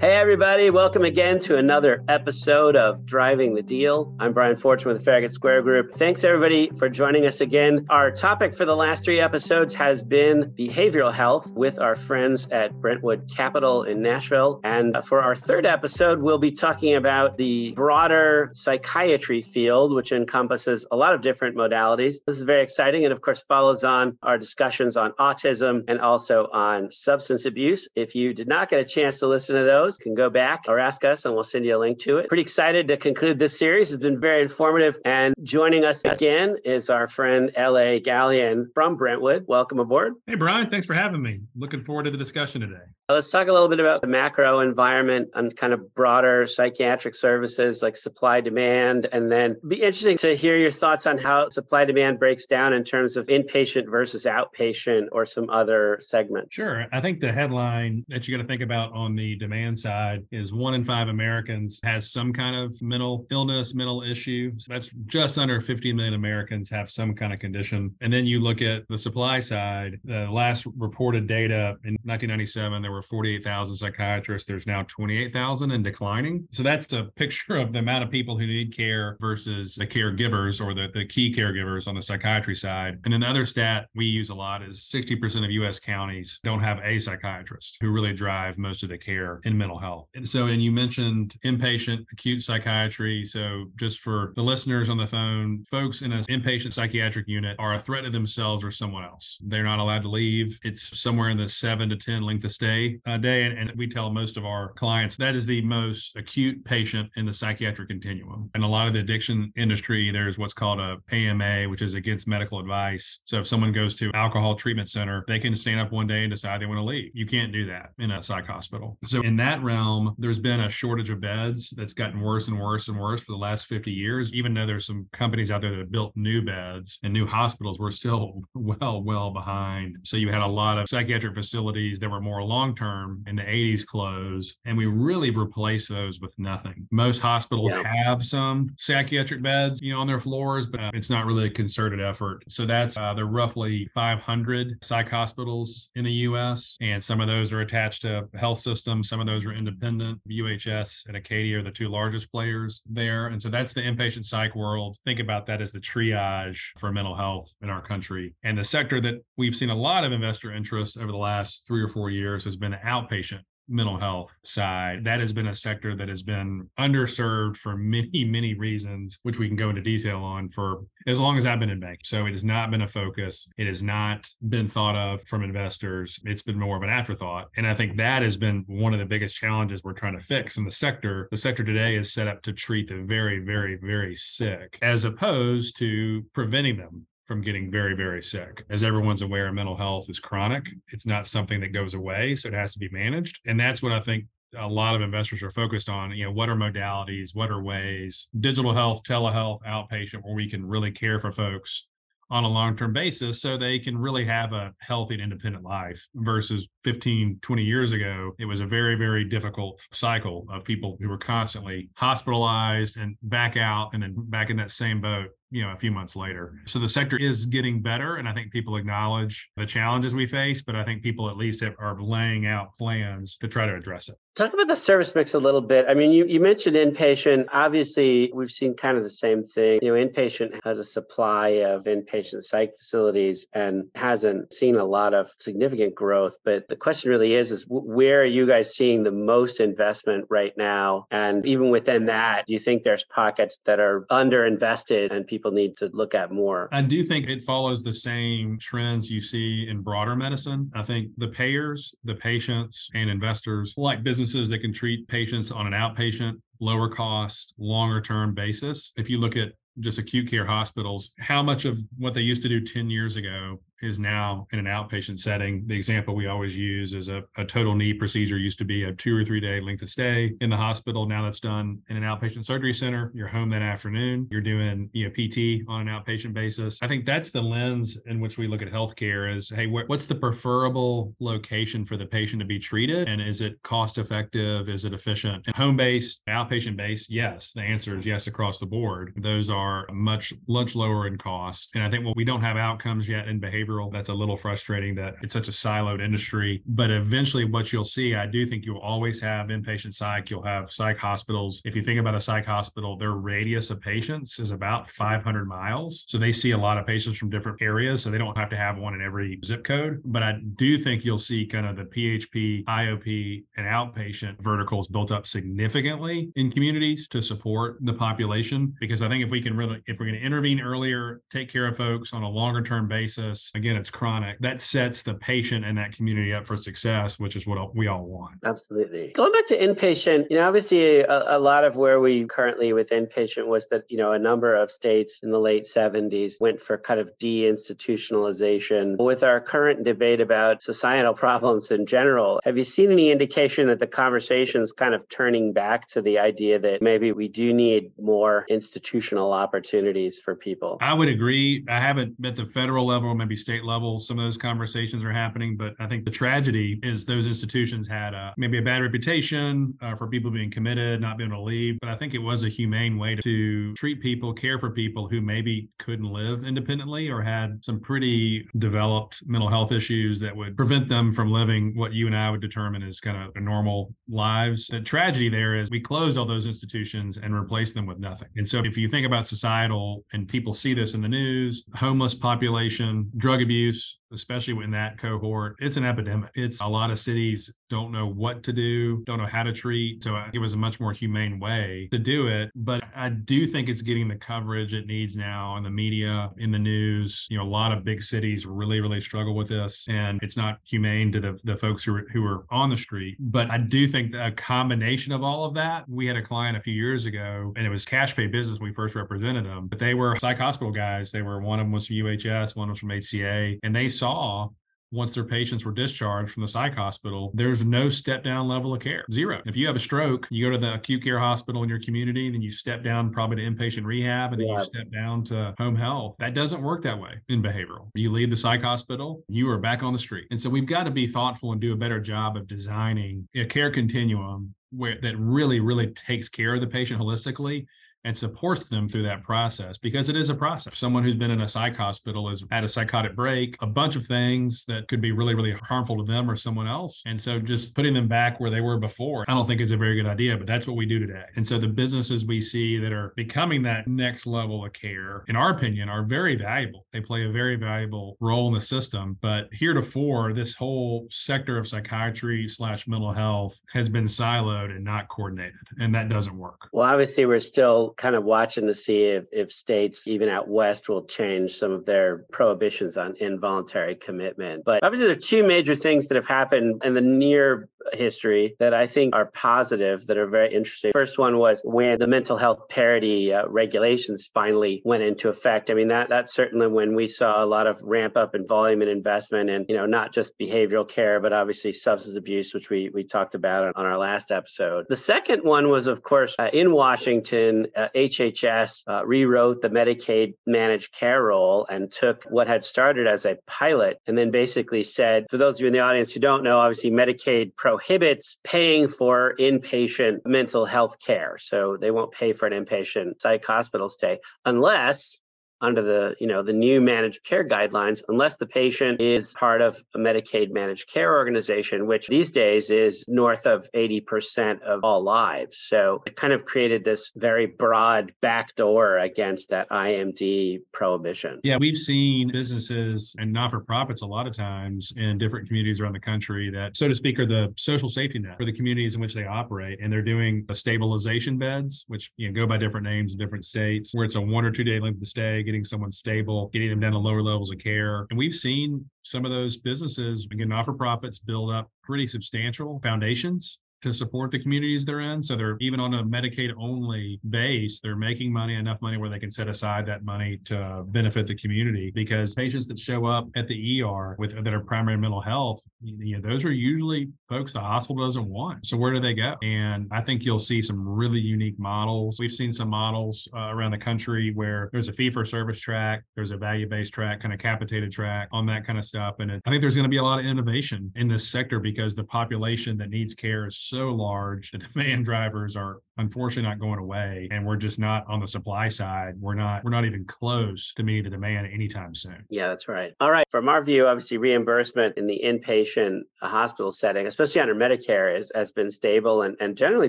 Hey, everybody, welcome again to another episode of Driving the Deal. I'm Brian Fortune with the Farragut Square Group. Thanks, everybody, for joining us again. Our topic for the last three episodes has been behavioral health with our friends at Brentwood Capital in Nashville. And uh, for our third episode, we'll be talking about the broader psychiatry field, which encompasses a lot of different modalities. This is very exciting and, of course, follows on our discussions on autism and also on substance abuse. If you did not get a chance to listen to those, can go back or ask us and we'll send you a link to it. Pretty excited to conclude this series. It's been very informative. And joining us again is our friend L.A. Galyon from Brentwood. Welcome aboard. Hey, Brian. Thanks for having me. Looking forward to the discussion today. Let's talk a little bit about the macro environment and kind of broader psychiatric services like supply demand. And then be interesting to hear your thoughts on how supply demand breaks down in terms of inpatient versus outpatient or some other segment. Sure. I think the headline that you got to think about on the demand side is one in five Americans has some kind of mental illness, mental issue. So that's just under 50 million Americans have some kind of condition. And then you look at the supply side, the last reported data in 1997, there were were 48,000 psychiatrists. There's now 28,000 and declining. So that's a picture of the amount of people who need care versus the caregivers or the, the key caregivers on the psychiatry side. And another stat we use a lot is 60% of US counties don't have a psychiatrist who really drive most of the care in mental health. And so, and you mentioned inpatient acute psychiatry. So just for the listeners on the phone, folks in an inpatient psychiatric unit are a threat to themselves or someone else. They're not allowed to leave. It's somewhere in the seven to 10 length of stay a day. And, and we tell most of our clients that is the most acute patient in the psychiatric continuum. And a lot of the addiction industry, there's what's called a AMA, which is against medical advice. So if someone goes to alcohol treatment center, they can stand up one day and decide they want to leave. You can't do that in a psych hospital. So in that realm, there's been a shortage of beds that's gotten worse and worse and worse for the last 50 years. Even though there's some companies out there that have built new beds and new hospitals, we're still well, well behind. So you had a lot of psychiatric facilities that were more long term in the 80s close, and we really replaced those with nothing. Most hospitals yeah. have some psychiatric beds, you know, on their floors, but it's not really a concerted effort. So that's uh, there are roughly 500 psych hospitals in the U.S., and some of those are attached to health systems. Some of those are independent. UHS and Acadia are the two largest players there, and so that's the inpatient psych world. Think about that as the triage for mental health in our country, and the sector that we've seen a lot of investor interest over the last three or four years has been outpatient mental health side. That has been a sector that has been underserved for many, many reasons, which we can go into detail on for as long as I've been in bank. So it has not been a focus. It has not been thought of from investors. It's been more of an afterthought. And I think that has been one of the biggest challenges we're trying to fix in the sector. The sector today is set up to treat the very, very, very sick as opposed to preventing them from getting very, very sick. As everyone's aware, mental health is chronic. It's not something that goes away. So it has to be managed. And that's what I think a lot of investors are focused on you know what are modalities what are ways digital health telehealth outpatient where we can really care for folks on a long-term basis so they can really have a healthy and independent life versus 15 20 years ago it was a very very difficult cycle of people who were constantly hospitalized and back out and then back in that same boat you know a few months later. So the sector is getting better and i think people acknowledge the challenges we face but i think people at least have, are laying out plans to try to address it. Talk about the service mix a little bit. I mean you, you mentioned inpatient. Obviously we've seen kind of the same thing. You know inpatient has a supply of inpatient psych facilities and hasn't seen a lot of significant growth. But the question really is is where are you guys seeing the most investment right now? And even within that do you think there's pockets that are underinvested and people people need to look at more. I do think it follows the same trends you see in broader medicine. I think the payers, the patients, and investors like businesses that can treat patients on an outpatient lower cost, longer term basis. If you look at just acute care hospitals, how much of what they used to do 10 years ago is now in an outpatient setting. The example we always use is a, a total knee procedure used to be a two or three day length of stay in the hospital. Now that's done in an outpatient surgery center. You're home that afternoon. You're doing you know, PT on an outpatient basis. I think that's the lens in which we look at healthcare is, hey, wh- what's the preferable location for the patient to be treated? And is it cost effective? Is it efficient? And home based, outpatient based, yes. The answer is yes across the board. Those are much, much lower in cost. And I think what we don't have outcomes yet in behavior behavioral. That's a little frustrating that it's such a siloed industry. But eventually, what you'll see, I do think you'll always have inpatient psych. You'll have psych hospitals. If you think about a psych hospital, their radius of patients is about 500 miles. So they see a lot of patients from different areas. So they don't have to have one in every zip code. But I do think you'll see kind of the PHP, IOP, and outpatient verticals built up significantly in communities to support the population. Because I think if we can really, if we're going to intervene earlier, take care of folks on a longer term basis, again, it's chronic, that sets the patient and that community up for success, which is what we all want. Absolutely. Going back to inpatient, you know, obviously a, a lot of where we currently with inpatient was that, you know, a number of states in the late 70s went for kind of deinstitutionalization. With our current debate about societal problems in general, have you seen any indication that the conversation is kind of turning back to the idea that maybe we do need more institutional opportunities for people? I would agree. I haven't at the federal level, maybe state level, some of those conversations are happening, but I think the tragedy is those institutions had a, maybe a bad reputation uh, for people being committed, not being able to leave. But I think it was a humane way to treat people, care for people who maybe couldn't live independently or had some pretty developed mental health issues that would prevent them from living what you and I would determine as kind of normal lives. The tragedy there is we closed all those institutions and replaced them with nothing. And so if you think about societal and people see this in the news, homeless population, drug abuse, especially in that cohort, it's an epidemic. It's a lot of cities don't know what to do, don't know how to treat. So it was a much more humane way to do it. But I do think it's getting the coverage it needs now in the media, in the news. You know, a lot of big cities really, really struggle with this. And it's not humane to the, the folks who are, who are on the street. But I do think a combination of all of that, we had a client a few years ago, and it was cash pay business we first represented them, but they were psych hospital guys. They were one of them was from UHS, one was from HCA, and they saw once their patients were discharged from the psych hospital, there's no step down level of care. Zero. If you have a stroke, you go to the acute care hospital in your community, then you step down probably to inpatient rehab, and then yeah. you step down to home health. That doesn't work that way in behavioral. You leave the psych hospital, you are back on the street. And so we've got to be thoughtful and do a better job of designing a care continuum where that really, really takes care of the patient holistically and supports them through that process because it is a process. Someone who's been in a psych hospital has had a psychotic break, a bunch of things that could be really, really harmful to them or someone else. And so just putting them back where they were before, I don't think is a very good idea, but that's what we do today. And so the businesses we see that are becoming that next level of care, in our opinion, are very valuable. They play a very valuable role in the system. But heretofore, this whole sector of psychiatry slash mental health has been siloed and not coordinated. And that doesn't work. Well, obviously, we're still kind of watching to see if, if states, even out west, will change some of their prohibitions on involuntary commitment. But obviously, there are two major things that have happened in the near history that I think are positive, that are very interesting. First one was when the mental health parity uh, regulations finally went into effect. I mean, that that's certainly when we saw a lot of ramp up in volume and investment and you know, not just behavioral care, but obviously substance abuse, which we we talked about on our last episode. The second one was, of course, uh, in Washington, uh, HHS uh, rewrote the Medicaid managed care role and took what had started as a pilot and then basically said, for those of you in the audience who don't know, obviously Medicaid prohibits paying for inpatient mental health care. So they won't pay for an inpatient psych hospital stay unless under the you know the new managed care guidelines unless the patient is part of a medicaid managed care organization which these days is north of 80% of all lives. So it kind of created this very broad backdoor against that imd prohibition. Yeah we've seen businesses and not-for-profits a lot of times in different communities around the country that so to speak are the social safety net for the communities in which they operate and they're doing stabilization beds which you know go by different names in different states where it's a one or two day length of stay getting someone stable, getting them down to lower levels of care. And we've seen some of those businesses, again, not for profits, build up pretty substantial foundations to support the communities they're in. So they're even on a Medicaid only base, they're making money, enough money where they can set aside that money to benefit the community because patients that show up at the ER with that are primary mental health, you know, those are usually folks the hospital doesn't want. So where do they go? And I think you'll see some really unique models. We've seen some models uh, around the country where there's a fee for service track, there's a value based track, kind of capitated track on that kind of stuff. And it, I think there's going to be a lot of innovation in this sector because the population that needs care is so large. The demand drivers are unfortunately not going away and we're just not on the supply side. We're not we're not even close to meeting the demand anytime soon. Yeah that's right. All right from our view obviously reimbursement in the inpatient uh, hospital setting especially under medicare is, has been stable and, and generally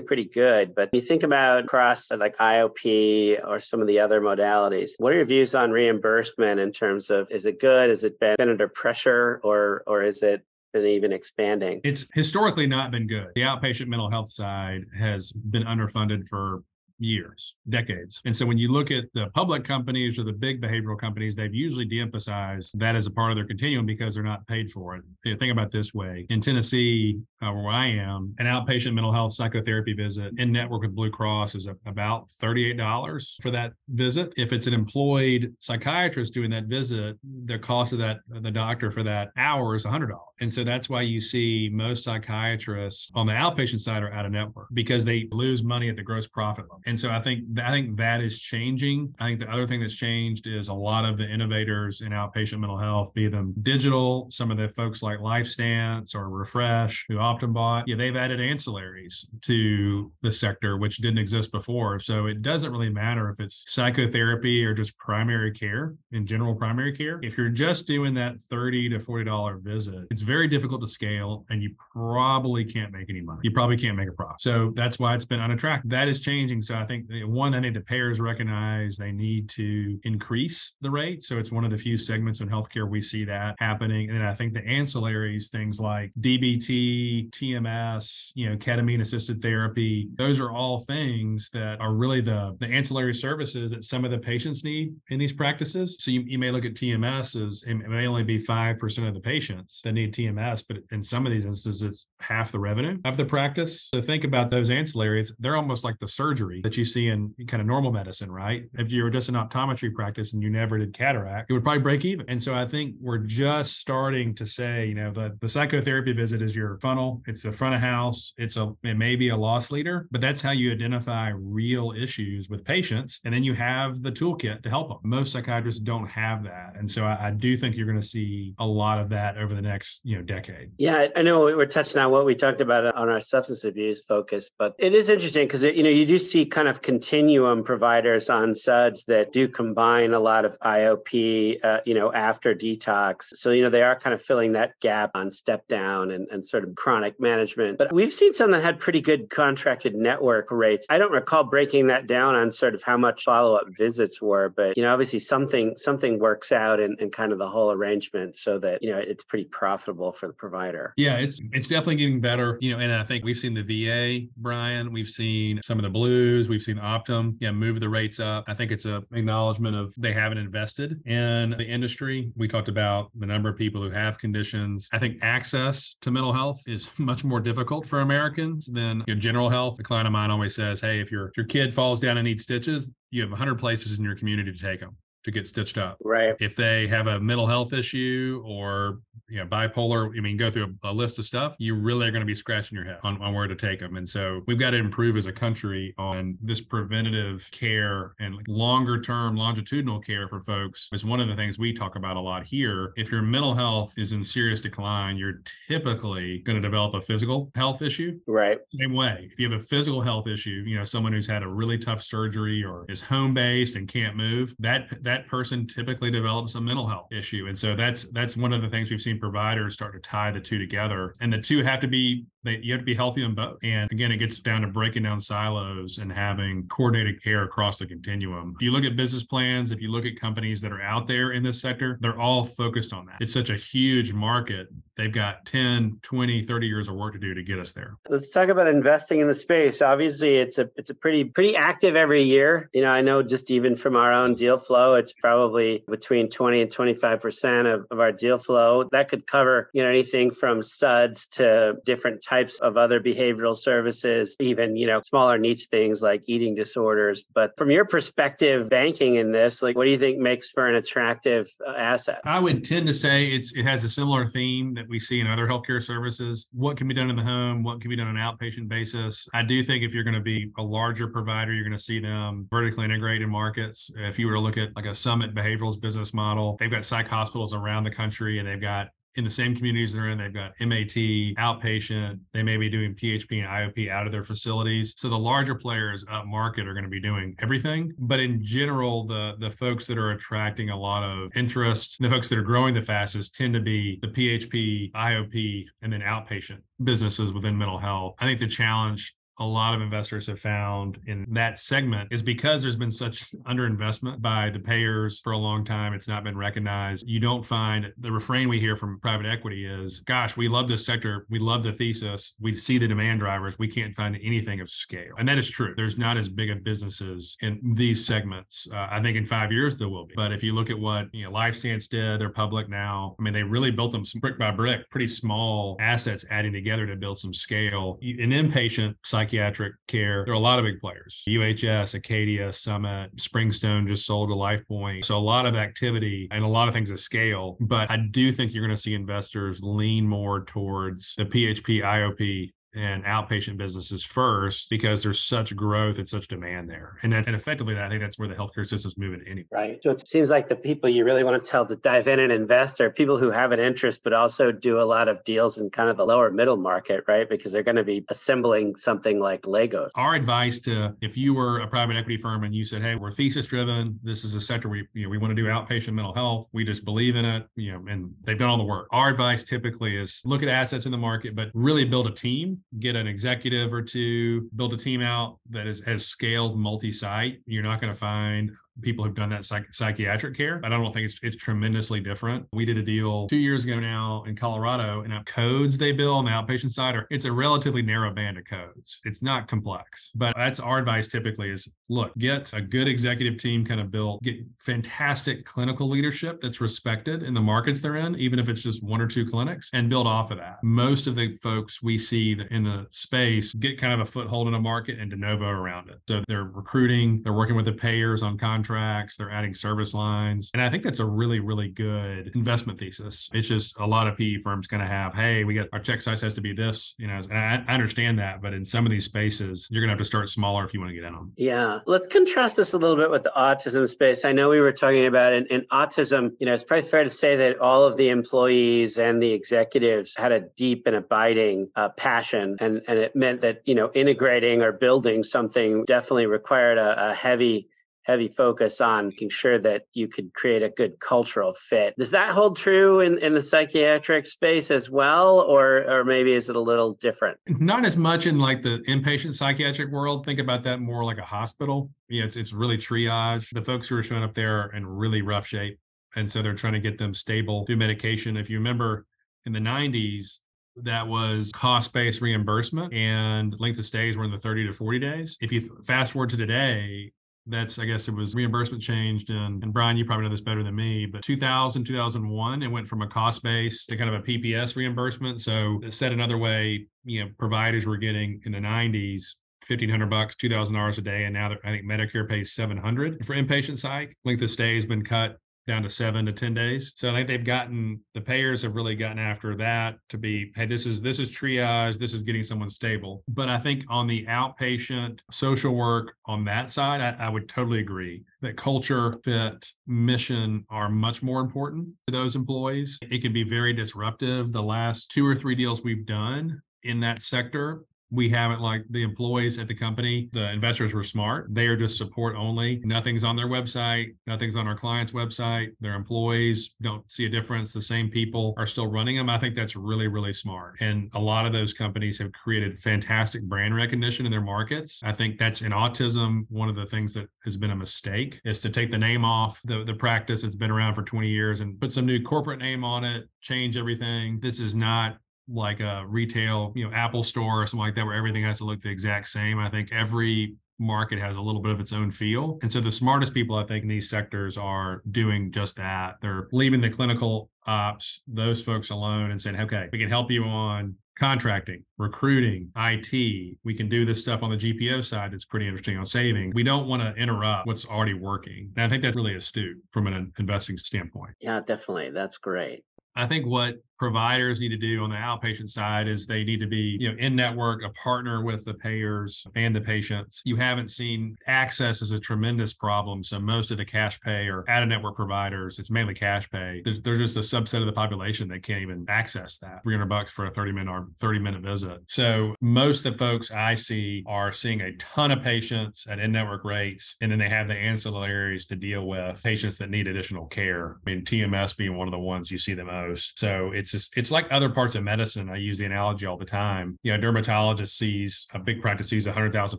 pretty good. But you think about across uh, like iop or some of the other modalities what are your views on reimbursement in terms of is it good? Has it been, been under pressure or or is it been even expanding. It's historically not been good. The outpatient mental health side has been underfunded for years, decades. And so when you look at the public companies or the big behavioral companies, they've usually de-emphasized that as a part of their continuum because they're not paid for it. think about this way. In Tennessee, uh, where I am, an outpatient mental health psychotherapy visit in network with Blue Cross is about $38 for that visit. If it's an employed psychiatrist doing that visit, the cost of that, the doctor for that hour is $100. And so that's why you see most psychiatrists on the outpatient side are out of network because they lose money at the gross profit level. So I think I think that is changing. I think the other thing that's changed is a lot of the innovators in outpatient mental health, be them digital, some of the folks like LifeStance or Refresh, who often bought, yeah, they've added ancillaries to the sector, which didn't exist before. So it doesn't really matter if it's psychotherapy or just primary care in general primary care. If you're just doing that 30 to $40 visit, it's very difficult to scale and you probably can't make any money. You probably can't make a profit. So that's why it's been unattractive. That is changing. So I think one, I need the payers recognize they need to increase the rate. So it's one of the few segments in healthcare we see that happening. And I think the ancillaries, things like DBT, TMS, you know, ketamine assisted therapy, those are all things that are really the, the ancillary services that some of the patients need in these practices. So you, you may look at TMS as it may only be 5% of the patients that need TMS, but in some of these instances, it's half the revenue of the practice. So think about those ancillaries. They're almost like the surgery that you see in kind of normal medicine, right? If you were just an optometry practice and you never did cataract, it would probably break even. And so I think we're just starting to say, you know, the, the psychotherapy visit is your funnel, it's the front of house, it's a it may be a loss leader, but that's how you identify real issues with patients. And then you have the toolkit to help them. Most psychiatrists don't have that. And so I, I do think you're going to see a lot of that over the next, you know, decade. Yeah, I know we're touching on what we talked about on our substance abuse focus, but it is interesting because you know you do see kind of continuum providers on SUDS that do combine a lot of IOP, uh, you know, after detox. So, you know, they are kind of filling that gap on step down and, and sort of chronic management. But we've seen some that had pretty good contracted network rates. I don't recall breaking that down on sort of how much follow-up visits were, but, you know, obviously something something works out in, in kind of the whole arrangement so that, you know, it's pretty profitable for the provider. Yeah, it's it's definitely getting better. You know, and I think we've seen the VA, Brian, we've seen some of the blues, we've seen Optum, yeah, move the rates up. I think it's a acknowledgement of they haven't invested in the industry. We talked about the number of people who have conditions. I think access to mental health is much more difficult for Americans than general health. A client of mine always says, "Hey, if your your kid falls down and needs stitches, you have 100 places in your community to take them." To get stitched up. Right. If they have a mental health issue or you know bipolar, I mean, go through a, a list of stuff, you really are going to be scratching your head on, on where to take them. And so we've got to improve as a country on this preventative care and longer term longitudinal care for folks. Is one of the things we talk about a lot here. If your mental health is in serious decline, you're typically going to develop a physical health issue. Right. Same way. If you have a physical health issue, you know, someone who's had a really tough surgery or is home based and can't move, that that that person typically develops a mental health issue. And so that's that's one of the things we've seen providers start to tie the two together. And the two have to be you have to be healthy both. And again, it gets down to breaking down silos and having coordinated care across the continuum. If you look at business plans, if you look at companies that are out there in this sector, they're all focused on that. It's such a huge market. They've got 10, 20, 30 years of work to do to get us there. Let's talk about investing in the space. Obviously, it's a it's a pretty pretty active every year. You know, I know just even from our own deal flow, it's probably between 20 and 25% of, of our deal flow. That could cover, you know, anything from SUDS to different types of other behavioral services, even, you know, smaller niche things like eating disorders. But from your perspective, banking in this, like what do you think makes for an attractive uh, asset? I would tend to say it's it has a similar theme that we see in other healthcare services. What can be done in the home, what can be done on an outpatient basis. I do think if you're going to be a larger provider, you're going to see them vertically integrated markets. If you were to look at like a Summit Behavioral's business model. They've got psych hospitals around the country and they've got in the same communities they're in. They've got MAT, outpatient. They may be doing PHP and IOP out of their facilities. So the larger players up market are going to be doing everything. But in general, the the folks that are attracting a lot of interest, the folks that are growing the fastest tend to be the PHP, IOP, and then outpatient businesses within mental health. I think the challenge a lot of investors have found in that segment is because there's been such underinvestment by the payers for a long time. It's not been recognized. You don't find the refrain we hear from private equity is, gosh, we love this sector. We love the thesis. We see the demand drivers. We can't find anything of scale. And that is true. There's not as big of businesses in these segments. Uh, I think in five years there will be. But if you look at what, you know, LifeStance did, they're public now. I mean, they really built them brick by brick, pretty small assets adding together to build some scale. An inpatient psych psychiatric care. There are a lot of big players UHS, Acadia, Summit, Springstone just sold to LifePoint. So a lot of activity and a lot of things at scale. But I do think you're going to see investors lean more towards the PHP, IOP and outpatient businesses first because there's such growth and such demand there. And that, and effectively, I think that's where the healthcare system's moving anyway. Right. So it seems like the people you really want to tell to dive in and invest are people who have an interest, but also do a lot of deals in kind of the lower middle market, right? Because they're going to be assembling something like Legos. Our advice to if you were a private equity firm and you said, "Hey, we're thesis driven. This is a sector we you know we want to do outpatient mental health. We just believe in it." You know, and they've done all the work. Our advice typically is look at assets in the market, but really build a team get an executive or two, build a team out that is has scaled multi-site. You're not going to find people who've done that psych- psychiatric care. but I don't think it's it's tremendously different. We did a deal two years ago now in Colorado, and codes they bill on the outpatient side are it's a relatively narrow band of codes. It's not complex, but that's our advice. Typically, is look get a good executive team kind of built, get fantastic clinical leadership that's respected in the markets they're in, even if it's just one or two clinics, and build off of that. Most of the folks we see in the space get kind of a foothold in a market and de novo around it. So they're recruiting, they're working with the payers on contracts contracts, they're adding service lines. And I think that's a really, really good investment thesis. It's just a lot of PE firms going to have, hey, we got our check size has to be this, you know, and I, I understand that. But in some of these spaces, you're going to have to start smaller if you want to get in them. Yeah. Let's contrast this a little bit with the autism space. I know we were talking about in, in autism, you know, it's probably fair to say that all of the employees and the executives had a deep and abiding uh, passion. And, and it meant that, you know, integrating or building something definitely required a, a heavy heavy focus on making sure that you could create a good cultural fit. Does that hold true in, in the psychiatric space as well, or or maybe is it a little different? Not as much in like the inpatient psychiatric world. Think about that more like a hospital. Yeah, it's it's really triage. The folks who are showing up there are in really rough shape. And so they're trying to get them stable through medication. If you remember in the 90s, that was cost-based reimbursement and length of stays were in the 30 to 40 days. If you fast forward to today, that's i guess it was reimbursement changed and, and brian you probably know this better than me but 2000 2001 it went from a cost base to kind of a pps reimbursement. So said another way you know providers were getting in the 90s 1500 bucks 2000 dollars a day and now i think medicare pays 700 for inpatient psych. Length of stay has been cut down to seven to 10 days. So I think they've gotten the payers have really gotten after that to be, hey, this is this is triage, this is getting someone stable. But I think on the outpatient social work on that side, I, I would totally agree that culture, fit, mission are much more important to those employees. It can be very disruptive. The last two or three deals we've done in that sector we haven't like the employees at the company the investors were smart. They are just support only. Nothing's on their website. Nothing's on our client's website. Their employees don't see a difference. The same people are still running them i think that's really really smart. And a lot of those companies have created fantastic brand recognition in their markets. I think that's in autism one of the things that has been a mistake is to take the name off the, the practice that's been around for 20 years and put some new corporate name on it change everything. This is not like a retail, you know, Apple store or something like that, where everything has to look the exact same. I think every market has a little bit of its own feel. And so the smartest people, I think, in these sectors are doing just that. They're leaving the clinical ops, those folks alone and saying, okay, we can help you on contracting, recruiting, IT. We can do this stuff on the GPO side that's pretty interesting on saving. We don't want to interrupt what's already working. And I think that's really astute from an investing standpoint. Yeah, definitely. That's great. I think what providers need to do on the outpatient side is they need to be, you know, in network, a partner with the payers and the patients. You haven't seen access as a tremendous problem. So most of the cash pay or out of network providers, it's mainly cash pay. They're just a subset of the population that can't even access that. 300 bucks for a 30 minute or 30 minute visit. So most of the folks I see are seeing a ton of patients at in network rates, and then they have the ancillaries to deal with patients that need additional care. I mean, TMS being one of the ones you see the most. So it's just, it's like other parts of medicine. I use the analogy all the time. You know, dermatologist sees a big practice sees 100,000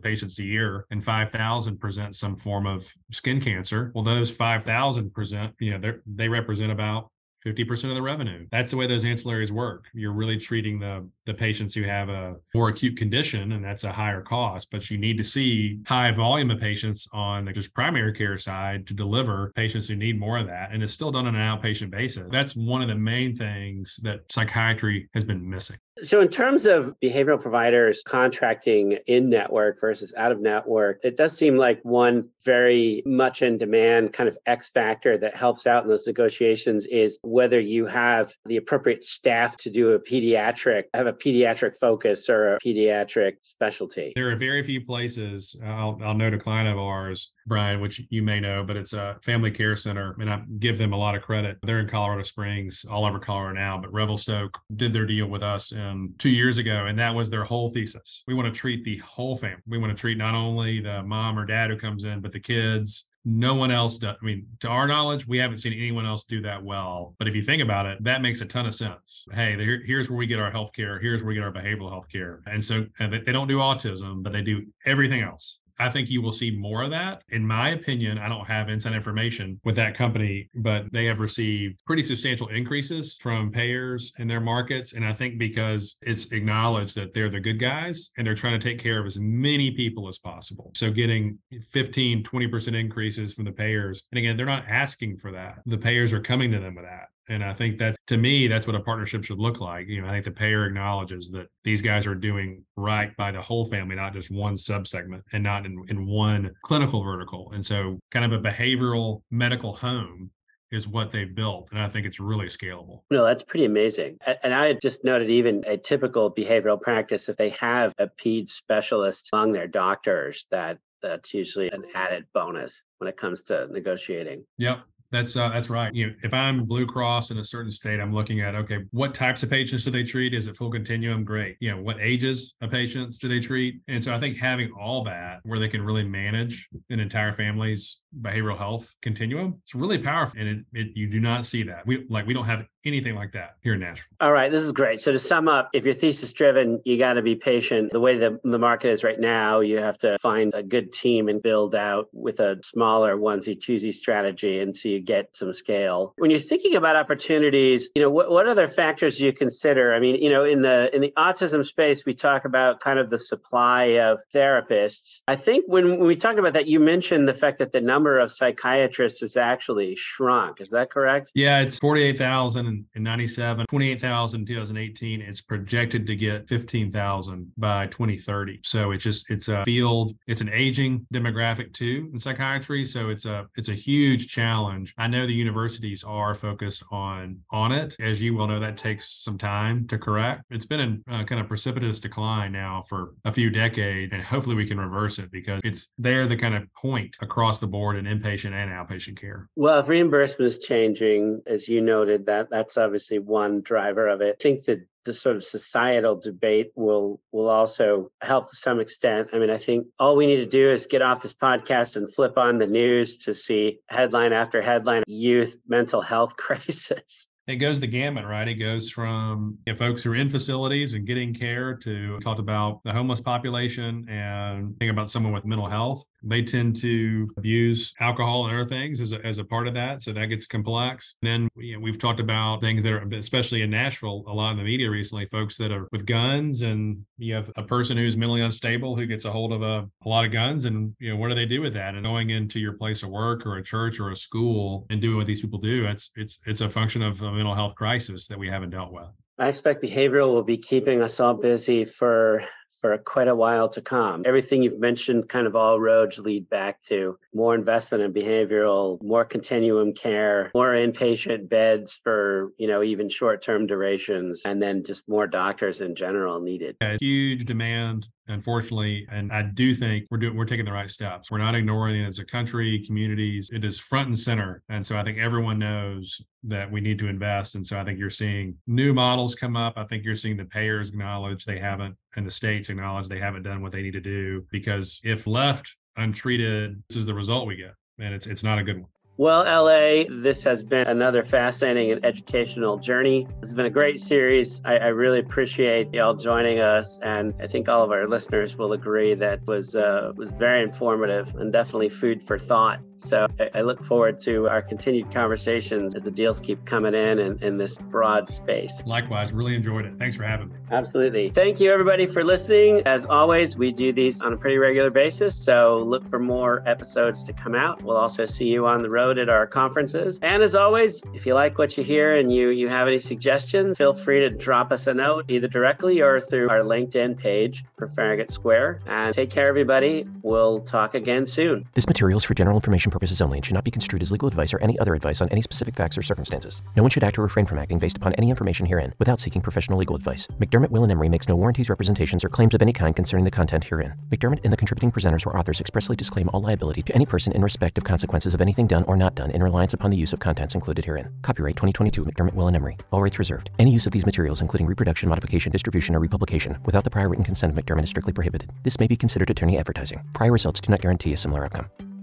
patients a year, and 5,000 present some form of skin cancer. Well, those 5,000 present, you know, they represent about 50% of the revenue. That's the way those ancillaries work. You're really treating the the patients who have a more acute condition and that's a higher cost, but you need to see high volume of patients on the just primary care side to deliver patients who need more of that. And it's still done on an outpatient basis. That's one of the main things that psychiatry has been missing. So, in terms of behavioral providers contracting in network versus out of network, it does seem like one very much in demand kind of X factor that helps out in those negotiations is whether you have the appropriate staff to do a pediatric, have a pediatric focus or a pediatric specialty. There are very few places. I'll, I'll note a client of ours, Brian, which you may know, but it's a family care center, and I give them a lot of credit. They're in Colorado Springs, all over Colorado now, but Revelstoke did their deal with us um, two years ago, and that was their whole thesis. We want to treat the whole family. We want to treat not only the mom or dad who comes in, but the kids, no one else does. I mean, to our knowledge, we haven't seen anyone else do that well. But if you think about it, that makes a ton of sense. Hey, here's where we get our healthcare. Here's where we get our behavioral health care. And so and they don't do autism, but they do everything else. I think you will see more of that. In my opinion, I don't have inside information with that company, but they have received pretty substantial increases from payers in their markets. And I think because it's acknowledged that they're the good guys and they're trying to take care of as many people as possible. So getting 15, 20% increases from the payers. And again, they're not asking for that. The payers are coming to them with that. And I think that to me, that's what a partnership should look like. You know, I think the payer acknowledges that these guys are doing right by the whole family, not just one subsegment and not in, in one clinical vertical. And so kind of a behavioral medical home is what they've built. And I think it's really scalable. No, that's pretty amazing. And I just noted even a typical behavioral practice, if they have a PED specialist among their doctors, that that's usually an added bonus when it comes to negotiating. Yep. That's uh, that's right. You know, if I'm Blue Cross in a certain state, I'm looking at okay, what types of patients do they treat? Is it full continuum? Great. You know, what ages of patients do they treat? And so I think having all that where they can really manage an entire family's behavioral health continuum, it's really powerful. And it, it you do not see that. We like we don't have anything like that here in Nashville. All right, this is great. So to sum up, if you're thesis driven, you got to be patient. The way the, the market is right now, you have to find a good team and build out with a smaller onesie twosie strategy until you get some scale. When you're thinking about opportunities, you know, what, what other factors do you consider? I mean, you know, in the in the autism space, we talk about kind of the supply of therapists. I think when, when we talk about that, you mentioned the fact that the number of psychiatrists has actually shrunk. Is that correct? Yeah, it's 48,000 in 97, 28,000 in 2018. It's projected to get 15,000 by 2030. So it's just, it's a field, it's an aging demographic too in psychiatry. So it's a, it's a huge challenge. I know the universities are focused on, on it. As you well know, that takes some time to correct. It's been a uh, kind of precipitous decline now for a few decades, and hopefully we can reverse it because it's they're the kind of point across the board in inpatient and outpatient care. Well, if reimbursement is changing, as you noted, that that that's obviously one driver of it. I think that the sort of societal debate will will also help to some extent. I mean, I think all we need to do is get off this podcast and flip on the news to see headline after headline youth mental health crisis it goes the gamut, right? It goes from you know, folks who are in facilities and getting care to talked about the homeless population and think about someone with mental health. They tend to abuse alcohol and other things as a, as a part of that. So that gets complex. Then you know, we've talked about things that are, especially in Nashville, a lot in the media recently, folks that are with guns and you have a person who's mentally unstable who gets a hold of a, a lot of guns. And, you know, what do they do with that? And going into your place of work or a church or a school and doing what these people do, it's, it's, it's a function of a mental health crisis that we haven't dealt with. I expect behavioral will be keeping us all busy for for quite a while to come. Everything you've mentioned, kind of all roads lead back to more investment in behavioral, more continuum care, more inpatient beds for, you know, even short term durations, and then just more doctors in general needed. A huge demand unfortunately and i do think we're doing we're taking the right steps. We're not ignoring it as a country communities. It is front and center. And so i think everyone knows that we need to invest. And so i think you're seeing new models come up. I think you're seeing the payers acknowledge they haven't and the states acknowledge they haven't done what they need to do because if left untreated this is the result we get. And it's it's not a good one well, LA, this has been another fascinating and educational journey. It's been a great series. I, I, really appreciate y'all joining us, and I think all of our listeners will agree that was uh, was very informative and definitely food for thought. So I, I, look forward to our continued conversations as the deals keep coming in and in this broad space. Likewise, really enjoyed it. Thanks for having me. Absolutely. Thank you, everybody, for listening. As always, we do these on a pretty regular basis, so look for more episodes to come out. We'll also see you on the road at our conferences. And as always, if you like what you hear and you you have any suggestions, feel free to drop us a note either directly or through our LinkedIn page for Farragut Square. And take care, everybody. We'll talk again soon. This material is for general information purposes only and should not be construed as legal advice or any other advice on any specific facts or circumstances. No one should act or refrain from acting based upon any information herein without seeking professional legal advice. McDermott, Will, and Emery makes no warranties, representations, or claims of any kind concerning the content herein. McDermott and the contributing presenters or authors expressly disclaim all liability to any person in respect of consequences of anything done or not done in reliance upon the use of contents included herein. Copyright 2022 McDermott, Will, and Emery. All rights reserved. Any use of these materials, including reproduction, modification, distribution, or republication, without the prior written consent of McDermott is strictly prohibited. This may be considered attorney advertising. Prior results do not guarantee a similar outcome.